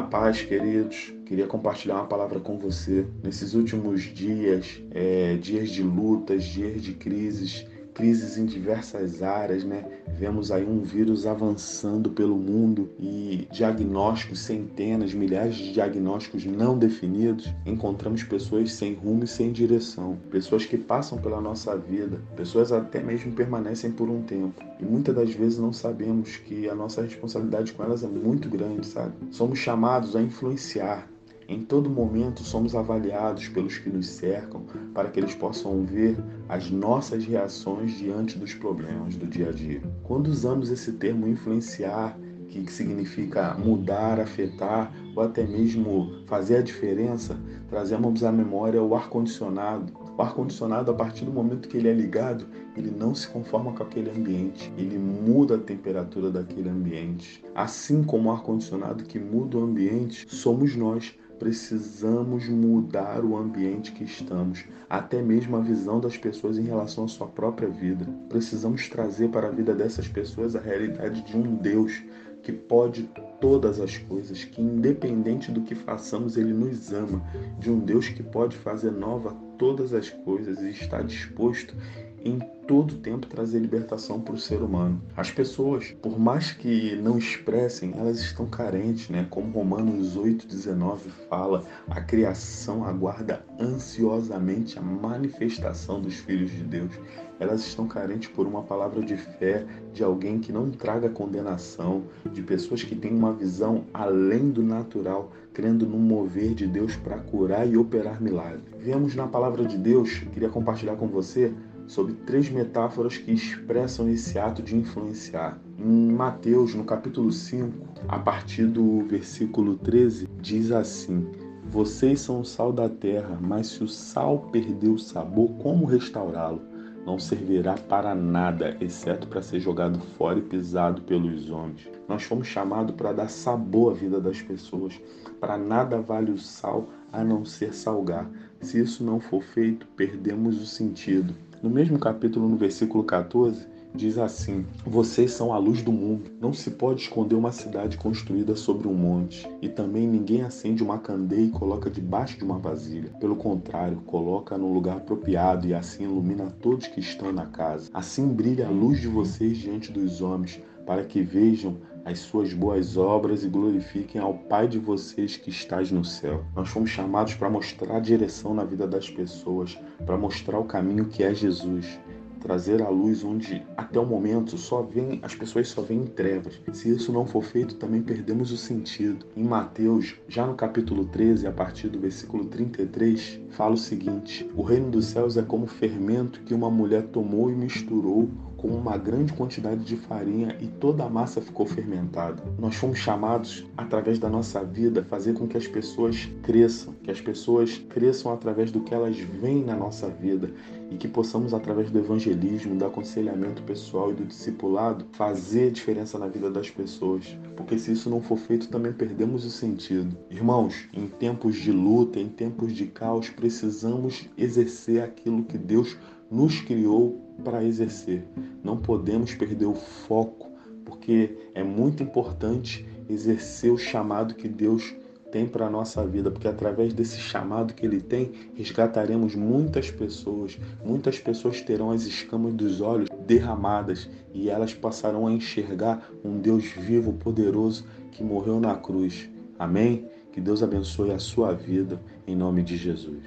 paz, queridos. Queria compartilhar uma palavra com você. Nesses últimos dias, é, dias de lutas, dias de crises, crises em diversas áreas, né? Vemos aí um vírus avançando pelo mundo e diagnósticos, centenas, milhares de diagnósticos não definidos. Encontramos pessoas sem rumo e sem direção, pessoas que passam pela nossa vida, pessoas até mesmo permanecem por um tempo. E muitas das vezes não sabemos que a nossa responsabilidade com elas é muito grande, sabe? Somos chamados a influenciar, em todo momento somos avaliados pelos que nos cercam para que eles possam ver as nossas reações diante dos problemas do dia a dia. Quando usamos esse termo influenciar, que significa mudar, afetar ou até mesmo fazer a diferença, trazemos à memória o ar-condicionado. O ar-condicionado, a partir do momento que ele é ligado, ele não se conforma com aquele ambiente, ele muda a temperatura daquele ambiente. Assim como o ar-condicionado que muda o ambiente, somos nós precisamos mudar o ambiente que estamos, até mesmo a visão das pessoas em relação à sua própria vida. Precisamos trazer para a vida dessas pessoas a realidade de um Deus que pode todas as coisas, que independente do que façamos, Ele nos ama, de um Deus que pode fazer nova todas as coisas e está disposto em todo tempo trazer libertação para o ser humano. As pessoas, por mais que não expressem, elas estão carentes, né? Como Romanos 8:19 fala, a criação aguarda ansiosamente a manifestação dos filhos de Deus. Elas estão carentes por uma palavra de fé, de alguém que não traga condenação, de pessoas que têm uma visão além do natural, crendo no mover de Deus para curar e operar milagres. Vemos na palavra de Deus, queria compartilhar com você sobre três metáforas que expressam esse ato de influenciar. Em Mateus, no capítulo 5, a partir do versículo 13, diz assim: Vocês são o sal da terra, mas se o sal perder o sabor, como restaurá-lo? Não servirá para nada, exceto para ser jogado fora e pisado pelos homens. Nós fomos chamados para dar sabor à vida das pessoas. Para nada vale o sal a não ser salgar. Se isso não for feito, perdemos o sentido. No mesmo capítulo, no versículo 14, diz assim: Vocês são a luz do mundo. Não se pode esconder uma cidade construída sobre um monte. E também ninguém acende uma candeia e coloca debaixo de uma vasilha. Pelo contrário, coloca no lugar apropriado e assim ilumina todos que estão na casa. Assim brilha a luz de vocês diante dos homens, para que vejam as suas boas obras e glorifiquem ao Pai de vocês que estás no céu. Nós fomos chamados para mostrar a direção na vida das pessoas, para mostrar o caminho que é Jesus trazer a luz onde até o momento só vem as pessoas só veem trevas. Se isso não for feito, também perdemos o sentido. Em Mateus, já no capítulo 13, a partir do versículo 33, fala o seguinte: O reino dos céus é como fermento que uma mulher tomou e misturou com uma grande quantidade de farinha e toda a massa ficou fermentada. Nós fomos chamados, através da nossa vida, fazer com que as pessoas cresçam, que as pessoas cresçam através do que elas veem na nossa vida e que possamos, através do evangelismo, do aconselhamento pessoal e do discipulado, fazer diferença na vida das pessoas. Porque se isso não for feito, também perdemos o sentido. Irmãos, em tempos de luta, em tempos de caos, precisamos exercer aquilo que Deus nos criou para exercer. Não podemos perder o foco, porque é muito importante exercer o chamado que Deus tem para a nossa vida, porque através desse chamado que Ele tem, resgataremos muitas pessoas. Muitas pessoas terão as escamas dos olhos derramadas e elas passarão a enxergar um Deus vivo, poderoso, que morreu na cruz. Amém? Que Deus abençoe a sua vida, em nome de Jesus.